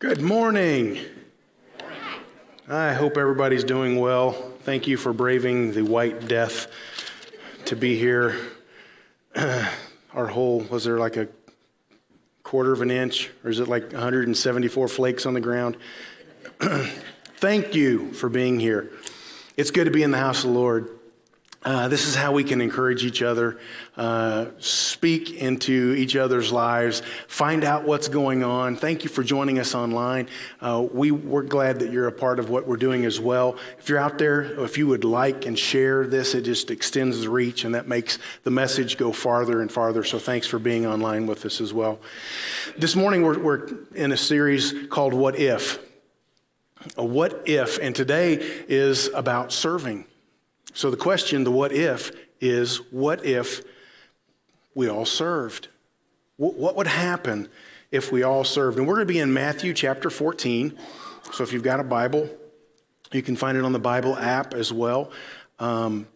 Good morning. I hope everybody's doing well. Thank you for braving the white death to be here. Our whole, was there like a quarter of an inch, or is it like 174 flakes on the ground? Thank you for being here. It's good to be in the house of the Lord. Uh, this is how we can encourage each other, uh, speak into each other's lives, find out what's going on. Thank you for joining us online. Uh, we, we're glad that you're a part of what we're doing as well. If you're out there, if you would like and share this, it just extends the reach and that makes the message go farther and farther. So thanks for being online with us as well. This morning, we're, we're in a series called What If? What if? And today is about serving. So the question, the what if, is what if we all served? What would happen if we all served? And we're going to be in Matthew chapter 14. So if you've got a Bible, you can find it on the Bible app as well. Um,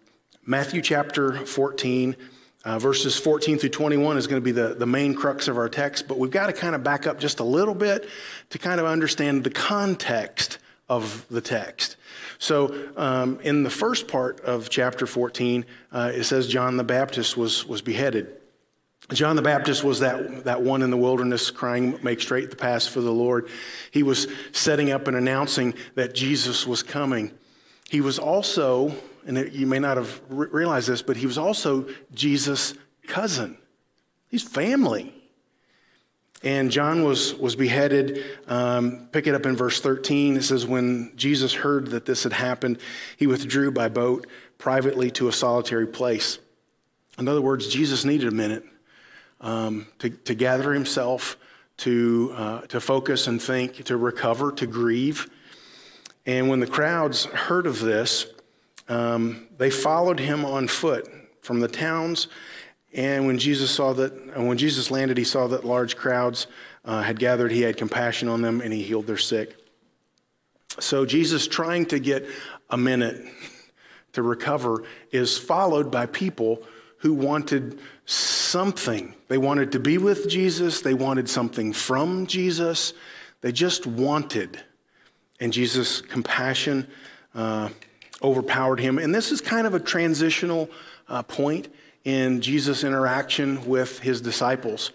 Matthew chapter 14, uh, verses 14 through 21 is going to be the, the main crux of our text, but we've got to kind of back up just a little bit to kind of understand the context of the text. So, um, in the first part of chapter 14, uh, it says John the Baptist was, was beheaded. John the Baptist was that, that one in the wilderness crying, Make straight the path for the Lord. He was setting up and announcing that Jesus was coming. He was also, and you may not have realized this, but he was also Jesus' cousin. He's family. And John was, was beheaded. Um, pick it up in verse 13. It says, When Jesus heard that this had happened, he withdrew by boat privately to a solitary place. In other words, Jesus needed a minute um, to, to gather himself, to, uh, to focus and think, to recover, to grieve. And when the crowds heard of this, um, they followed him on foot from the towns and when Jesus saw that, when Jesus landed, he saw that large crowds uh, had gathered. He had compassion on them and he healed their sick. So Jesus trying to get a minute to recover is followed by people who wanted something. They wanted to be with Jesus. They wanted something from Jesus. They just wanted. And Jesus' compassion uh, overpowered him. And this is kind of a transitional uh, point in Jesus' interaction with his disciples.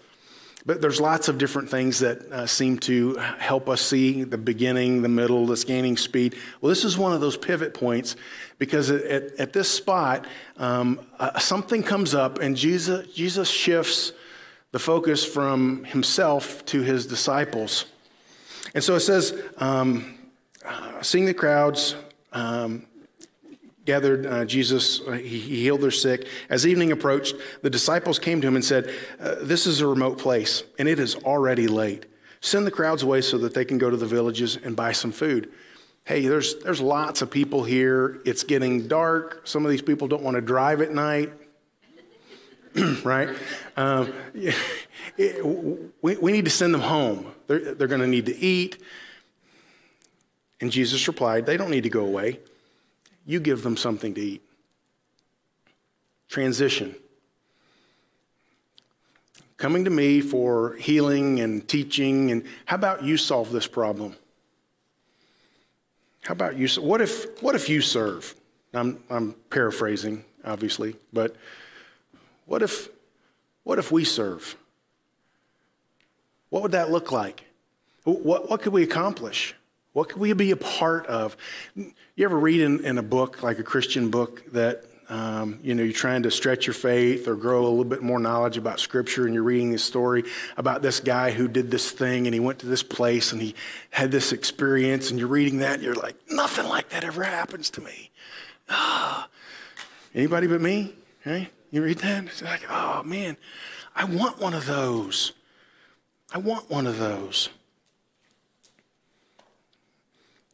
But there's lots of different things that uh, seem to help us see the beginning, the middle, the scanning speed. Well, this is one of those pivot points because at, at this spot, um, uh, something comes up and Jesus, Jesus shifts the focus from himself to his disciples. And so it says, um, uh, seeing the crowds, um, gathered uh, Jesus, uh, he, he, healed their sick. As evening approached, the disciples came to him and said, uh, This is a remote place, and it is already late. Send the crowds away so that they can go to the villages and buy some food. Hey, there's, there's lots of people here. It's getting dark. Some of these people don't want to drive at night. right? Um, it, we, we need to send them home. They're, they're going to need to eat. And Jesus replied, They don't need to go away you give them something to eat. Transition. Coming to me for healing and teaching, and how about you solve this problem? How about you? What if, what if you serve? I'm, I'm paraphrasing, obviously, but what if, what if we serve? What would that look like? What, what could we accomplish? What could we be a part of? You ever read in, in a book, like a Christian book, that um, you know you're trying to stretch your faith or grow a little bit more knowledge about Scripture, and you're reading this story about this guy who did this thing, and he went to this place, and he had this experience, and you're reading that, and you're like, nothing like that ever happens to me. Ah. Anybody but me? Okay? You read that? It's like, oh man, I want one of those. I want one of those.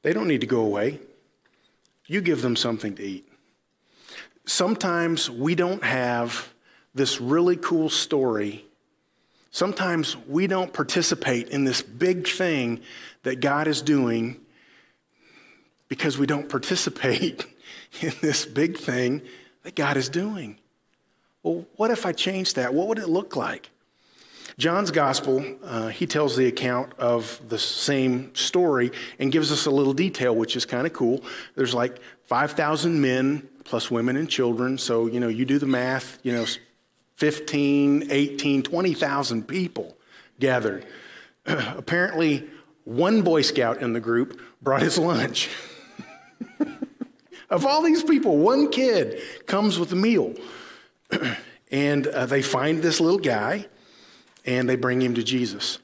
They don't need to go away. You give them something to eat. Sometimes we don't have this really cool story. Sometimes we don't participate in this big thing that God is doing because we don't participate in this big thing that God is doing. Well, what if I changed that? What would it look like? John's gospel, uh, he tells the account of the same story and gives us a little detail, which is kind of cool. There's like 5,000 men plus women and children. So, you know, you do the math, you know, 15, 18, 20,000 people gathered. Apparently, one Boy Scout in the group brought his lunch. of all these people, one kid comes with a meal. and uh, they find this little guy and they bring him to Jesus.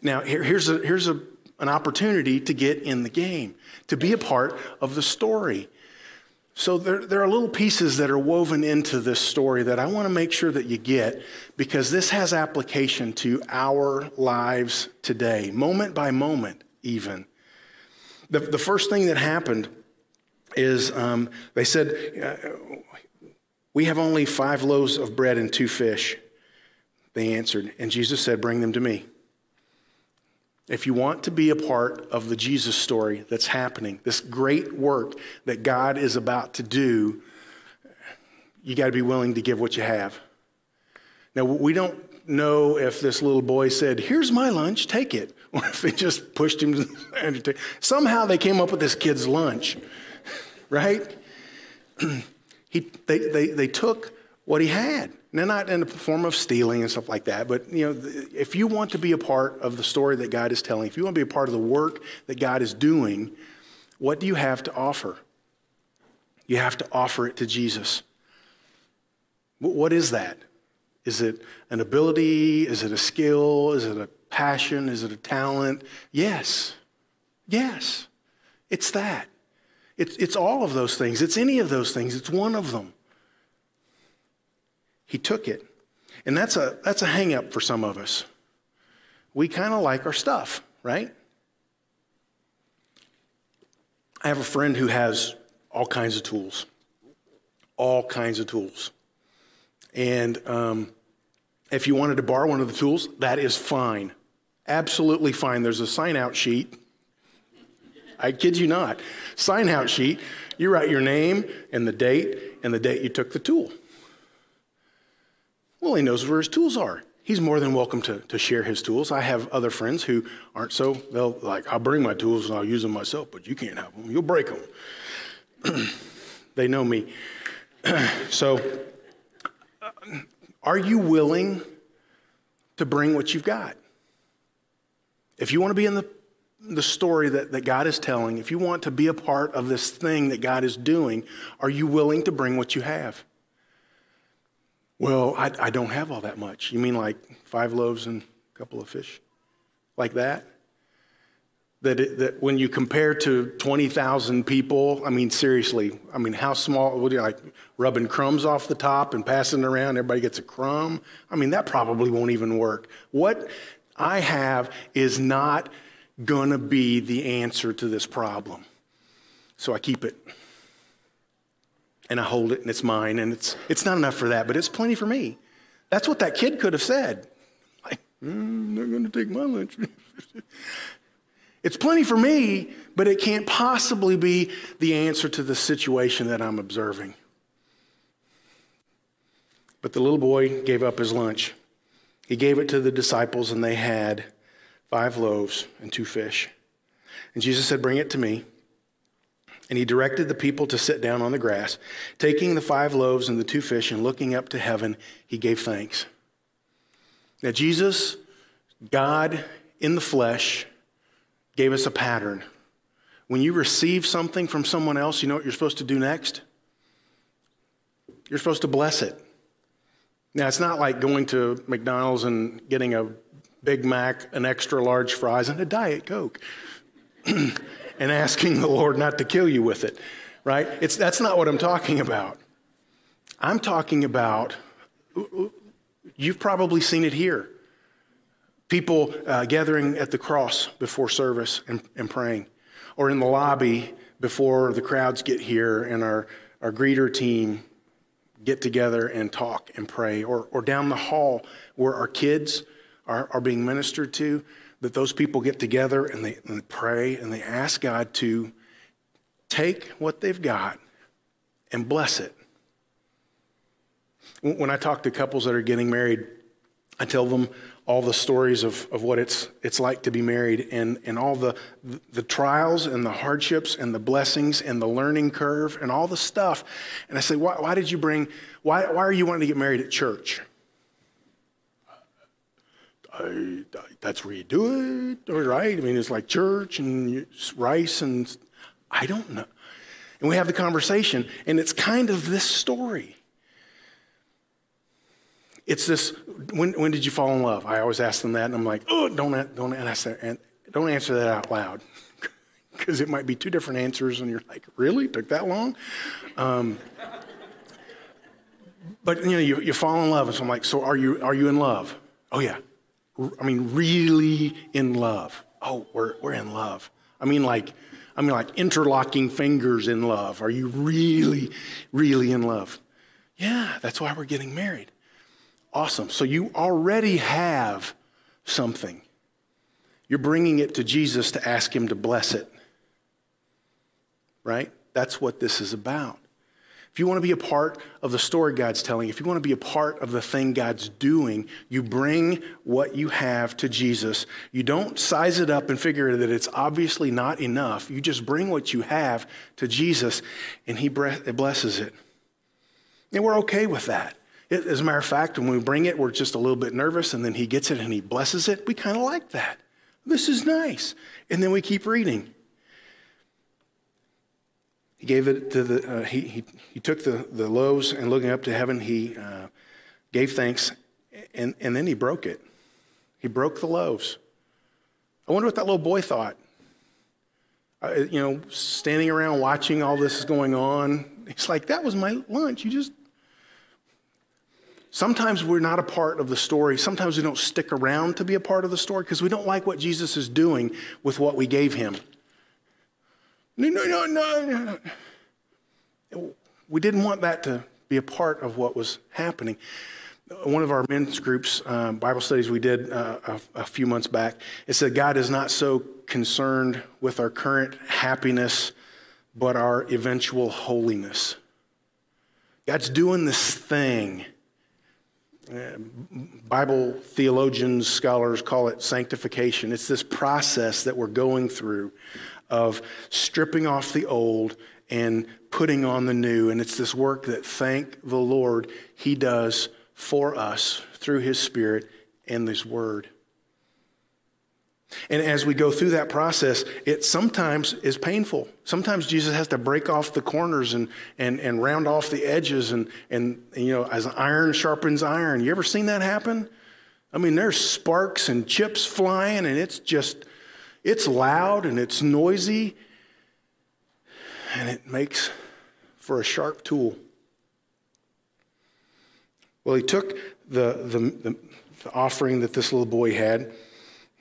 Now, here, here's, a, here's a, an opportunity to get in the game, to be a part of the story. So there, there are little pieces that are woven into this story that I want to make sure that you get because this has application to our lives today, moment by moment, even. The, the first thing that happened is um, they said, uh, We have only five loaves of bread and two fish. They answered, and Jesus said, Bring them to me. If you want to be a part of the Jesus story that's happening, this great work that God is about to do, you got to be willing to give what you have. Now, we don't know if this little boy said, Here's my lunch, take it, or if they just pushed him. Somehow they came up with this kid's lunch, right? he, they, they, they took what he had. Now, not in the form of stealing and stuff like that, but you know, if you want to be a part of the story that God is telling, if you want to be a part of the work that God is doing, what do you have to offer? You have to offer it to Jesus. What is that? Is it an ability? Is it a skill? Is it a passion? Is it a talent? Yes. Yes. It's that. It's, it's all of those things. It's any of those things. It's one of them. He took it. And that's a, that's a hang up for some of us. We kind of like our stuff, right? I have a friend who has all kinds of tools, all kinds of tools. And um, if you wanted to borrow one of the tools, that is fine. Absolutely fine. There's a sign out sheet. I kid you not. Sign out sheet. You write your name and the date and the date you took the tool. Well, he knows where his tools are. He's more than welcome to, to share his tools. I have other friends who aren't so, they'll like, I'll bring my tools and I'll use them myself, but you can't have them. You'll break them. they know me. so, uh, are you willing to bring what you've got? If you want to be in the, the story that, that God is telling, if you want to be a part of this thing that God is doing, are you willing to bring what you have? Well, I, I don't have all that much. You mean like five loaves and a couple of fish? Like that? That, it, that when you compare to 20,000 people, I mean, seriously, I mean, how small, would you like rubbing crumbs off the top and passing it around, everybody gets a crumb? I mean, that probably won't even work. What I have is not going to be the answer to this problem. So I keep it and I hold it and it's mine and it's, it's not enough for that, but it's plenty for me. That's what that kid could have said. Like, mm, they're going to take my lunch. it's plenty for me, but it can't possibly be the answer to the situation that I'm observing. But the little boy gave up his lunch. He gave it to the disciples, and they had five loaves and two fish. And Jesus said, Bring it to me. And he directed the people to sit down on the grass. Taking the five loaves and the two fish and looking up to heaven, he gave thanks. Now, Jesus, God in the flesh, gave us a pattern. When you receive something from someone else, you know what you're supposed to do next? You're supposed to bless it. Now, it's not like going to McDonald's and getting a Big Mac, an extra large fries, and a Diet Coke. and asking the Lord not to kill you with it, right? It's, that's not what I'm talking about. I'm talking about, you've probably seen it here. People uh, gathering at the cross before service and, and praying, or in the lobby before the crowds get here and our, our greeter team get together and talk and pray, or, or down the hall where our kids are, are being ministered to that those people get together and they, and they pray and they ask God to take what they've got and bless it. When I talk to couples that are getting married, I tell them all the stories of, of what it's, it's like to be married and, and all the, the trials and the hardships and the blessings and the learning curve and all the stuff. And I say, why, why did you bring, why, why are you wanting to get married at church? I, that's where you do it, right? I mean, it's like church and rice and I don't know. And we have the conversation, and it's kind of this story. It's this when, when did you fall in love? I always ask them that, and I'm like, oh, don't, don't, answer, and don't answer that out loud because it might be two different answers, and you're like, really? Took that long? Um, but you know, you, you fall in love, and so I'm like, so are you, are you in love? Oh, yeah. I mean, really in love. Oh, we're, we're in love. I mean, like, I mean, like interlocking fingers in love. Are you really, really in love? Yeah, that's why we're getting married. Awesome. So you already have something. You're bringing it to Jesus to ask him to bless it. Right? That's what this is about. If you want to be a part of the story God's telling, if you want to be a part of the thing God's doing, you bring what you have to Jesus. You don't size it up and figure that it's obviously not enough. You just bring what you have to Jesus, and He blesses it. And we're okay with that. As a matter of fact, when we bring it, we're just a little bit nervous, and then He gets it and He blesses it. We kind of like that. This is nice. And then we keep reading. He gave it to the, uh, he, he, he took the, the loaves and looking up to heaven, he uh, gave thanks and, and then he broke it. He broke the loaves. I wonder what that little boy thought. Uh, you know, standing around watching all this is going on. He's like, that was my lunch. You just. Sometimes we're not a part of the story. Sometimes we don't stick around to be a part of the story because we don't like what Jesus is doing with what we gave him. No, no, no, no. We didn't want that to be a part of what was happening. One of our men's groups, um, Bible studies we did uh, a, a few months back, it said God is not so concerned with our current happiness, but our eventual holiness. God's doing this thing. Bible theologians, scholars call it sanctification. It's this process that we're going through of stripping off the old and putting on the new. And it's this work that, thank the Lord, He does for us through His Spirit and His Word. And as we go through that process, it sometimes is painful. Sometimes Jesus has to break off the corners and, and, and round off the edges, and, and, you know, as iron sharpens iron. You ever seen that happen? I mean, there's sparks and chips flying, and it's just it's loud and it's noisy, and it makes for a sharp tool. Well, he took the, the, the, offering that this little boy had,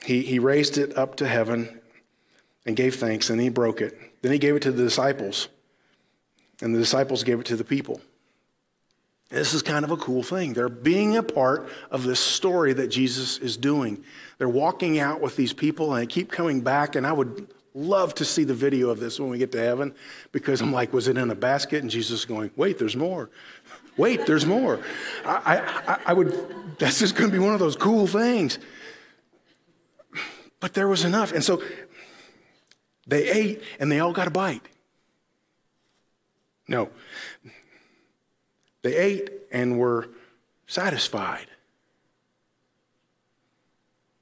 he, he raised it up to heaven and gave thanks, and he broke it. Then he gave it to the disciples, and the disciples gave it to the people. This is kind of a cool thing. They're being a part of this story that Jesus is doing. They're walking out with these people and they keep coming back. And I would love to see the video of this when we get to heaven because I'm like, was it in a basket? And Jesus is going, wait, there's more. Wait, there's more. I, I, I would, that's just going to be one of those cool things. But there was enough. And so they ate and they all got a bite. No, they ate and were satisfied.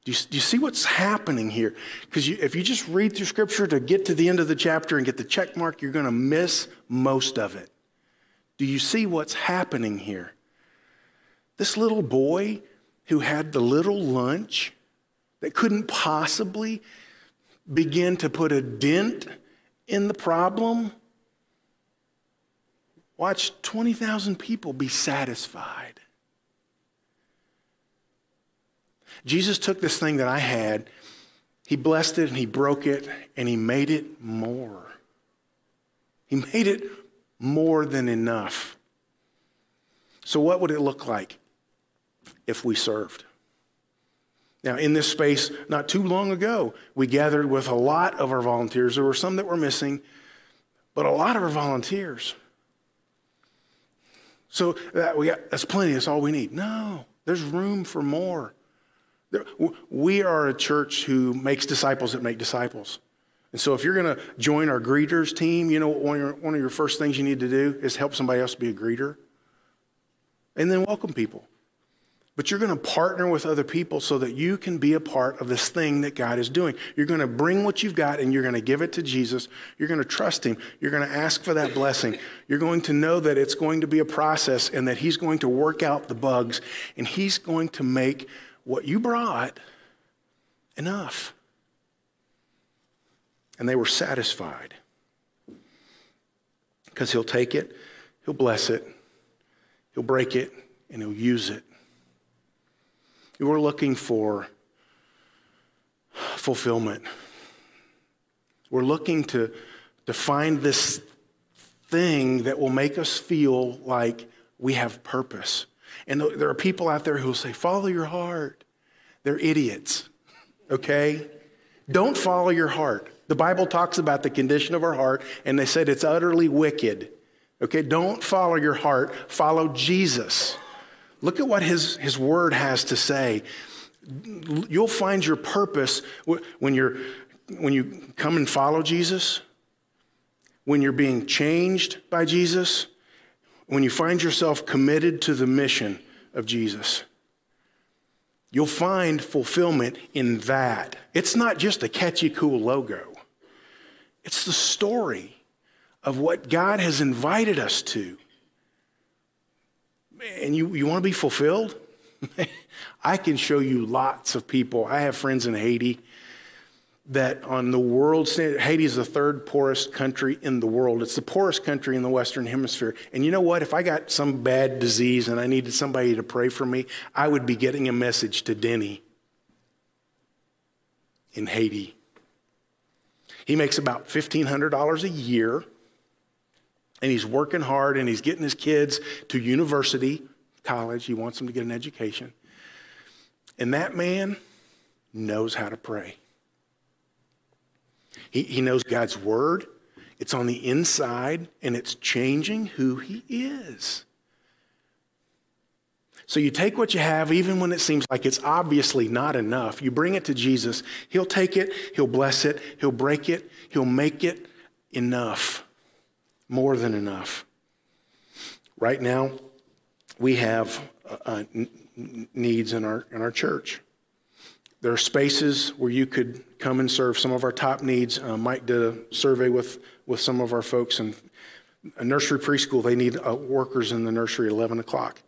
Do you, do you see what's happening here? Because if you just read through Scripture to get to the end of the chapter and get the check mark, you're going to miss most of it. Do you see what's happening here? This little boy who had the little lunch that couldn't possibly begin to put a dent in the problem Watch 20,000 people be satisfied. Jesus took this thing that I had, he blessed it and he broke it and he made it more. He made it more than enough. So, what would it look like if we served? Now, in this space, not too long ago, we gathered with a lot of our volunteers. There were some that were missing, but a lot of our volunteers so that we got, that's plenty, that's all we need. No, There's room for more. We are a church who makes disciples that make disciples. And so if you're going to join our greeters team, you know, one of, your, one of your first things you need to do is help somebody else be a greeter and then welcome people. But you're going to partner with other people so that you can be a part of this thing that God is doing. You're going to bring what you've got and you're going to give it to Jesus. You're going to trust Him. You're going to ask for that blessing. You're going to know that it's going to be a process and that He's going to work out the bugs and He's going to make what you brought enough. And they were satisfied because He'll take it, He'll bless it, He'll break it, and He'll use it are looking for fulfillment. We're looking to, to find this thing that will make us feel like we have purpose. And there are people out there who will say, Follow your heart. They're idiots, okay? Don't follow your heart. The Bible talks about the condition of our heart, and they said it's utterly wicked. Okay, don't follow your heart, follow Jesus. Look at what his, his word has to say. You'll find your purpose when, you're, when you come and follow Jesus, when you're being changed by Jesus, when you find yourself committed to the mission of Jesus. You'll find fulfillment in that. It's not just a catchy, cool logo, it's the story of what God has invited us to and you, you want to be fulfilled? I can show you lots of people. I have friends in Haiti that on the world Haiti is the third poorest country in the world. It's the poorest country in the Western Hemisphere. And you know what? If I got some bad disease and I needed somebody to pray for me, I would be getting a message to Denny in Haiti. He makes about $1,500 a year and he's working hard and he's getting his kids to university, college. He wants them to get an education. And that man knows how to pray. He, he knows God's word, it's on the inside, and it's changing who he is. So you take what you have, even when it seems like it's obviously not enough, you bring it to Jesus. He'll take it, He'll bless it, He'll break it, He'll make it enough more than enough. Right now, we have uh, uh needs in our, in our church. There are spaces where you could come and serve some of our top needs. Uh, Mike did a survey with, with some of our folks, and a nursery preschool, they need uh, workers in the nursery at 11 o'clock.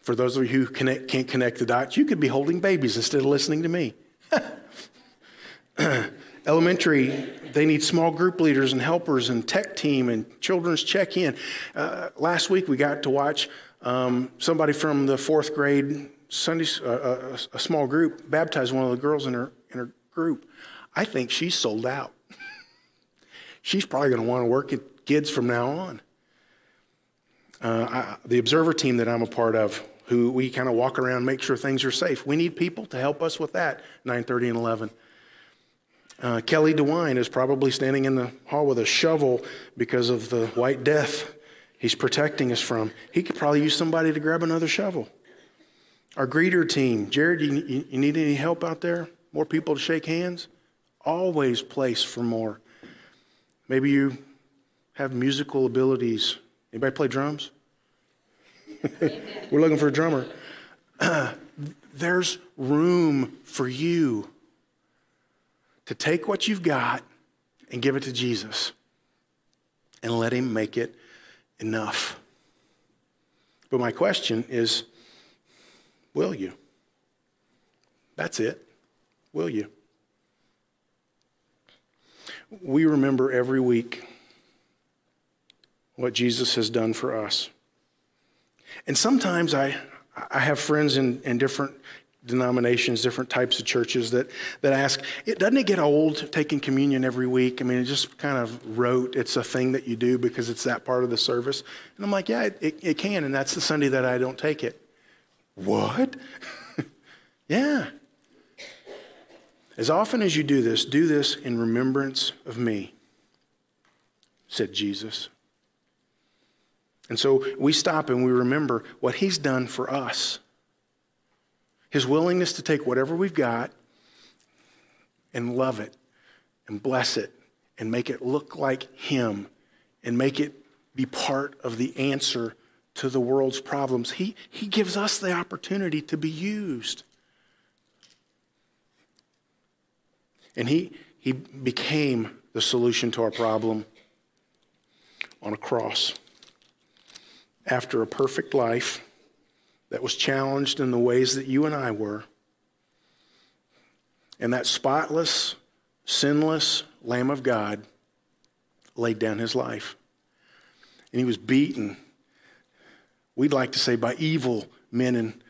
For those of you who connect, can't connect the dots, you could be holding babies instead of listening to me. Elementary, they need small group leaders and helpers and tech team and children's check in. Uh, last week, we got to watch um, somebody from the fourth grade Sunday, uh, a, uh, a small group, baptize one of the girls in her, in her group. I think she's sold out. she's probably going to want to work at kids from now on. Uh, I, the observer team that I'm a part of, who we kind of walk around, make sure things are safe. We need people to help us with that. 9:30 and 11. Uh, Kelly DeWine is probably standing in the hall with a shovel because of the White Death he's protecting us from. He could probably use somebody to grab another shovel. Our greeter team, Jared, you, you need any help out there? More people to shake hands? Always place for more. Maybe you have musical abilities. Anybody play drums? We're looking for a drummer. There's room for you to take what you've got and give it to Jesus and let Him make it enough. But my question is will you? That's it. Will you? We remember every week what Jesus has done for us. And sometimes I, I have friends in, in different denominations, different types of churches that, that ask, it, doesn't it get old taking communion every week? I mean, it just kind of rote. It's a thing that you do because it's that part of the service. And I'm like, yeah, it, it can, and that's the Sunday that I don't take it. What? yeah. As often as you do this, do this in remembrance of me, said Jesus. And so we stop and we remember what he's done for us His willingness to take whatever we've got and love it and bless it and make it look like Him and make it be part of the answer to the world's problems. He, he gives us the opportunity to be used. And he, he became the solution to our problem on a cross. After a perfect life that was challenged in the ways that you and I were, and that spotless, sinless Lamb of God laid down his life. And he was beaten we'd like to say by evil men, and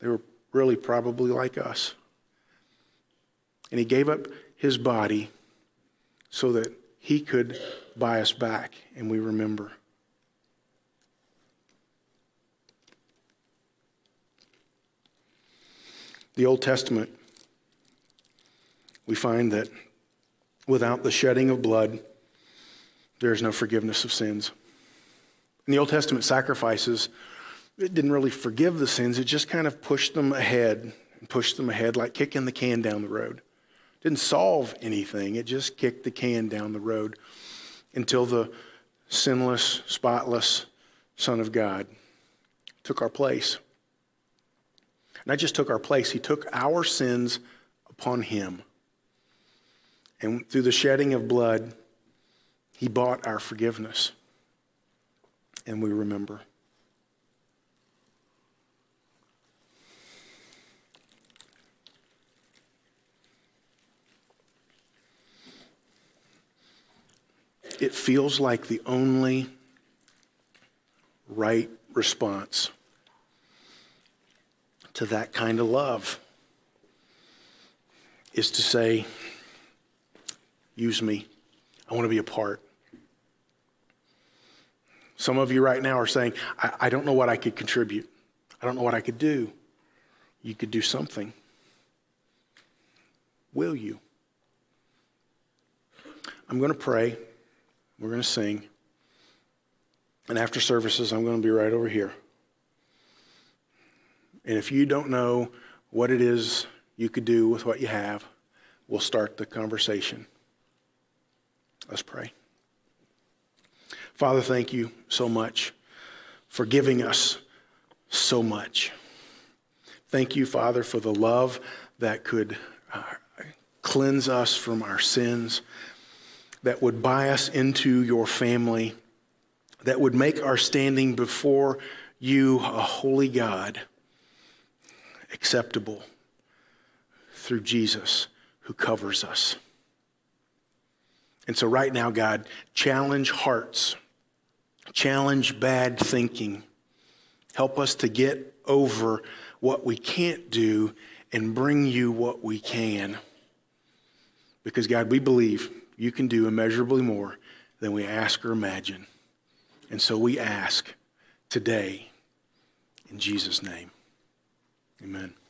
they were really probably like us. And he gave up his body so that he could buy us back, and we remember. The Old Testament, we find that without the shedding of blood, there is no forgiveness of sins. In the Old Testament sacrifices, it didn't really forgive the sins, it just kind of pushed them ahead and pushed them ahead like kicking the can down the road. It didn't solve anything, it just kicked the can down the road until the sinless, spotless Son of God took our place. Not just took our place, he took our sins upon him. And through the shedding of blood, he bought our forgiveness and we remember. It feels like the only right response to that kind of love is to say, Use me. I want to be a part. Some of you right now are saying, I, I don't know what I could contribute. I don't know what I could do. You could do something. Will you? I'm going to pray. We're going to sing. And after services, I'm going to be right over here. And if you don't know what it is you could do with what you have, we'll start the conversation. Let's pray. Father, thank you so much for giving us so much. Thank you, Father, for the love that could uh, cleanse us from our sins, that would buy us into your family, that would make our standing before you, a holy God, acceptable through Jesus who covers us. And so, right now, God, challenge hearts challenge bad thinking. Help us to get over what we can't do and bring you what we can. Because, God, we believe you can do immeasurably more than we ask or imagine. And so we ask today in Jesus' name. Amen.